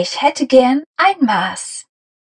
Ich hätte gern ein Maß.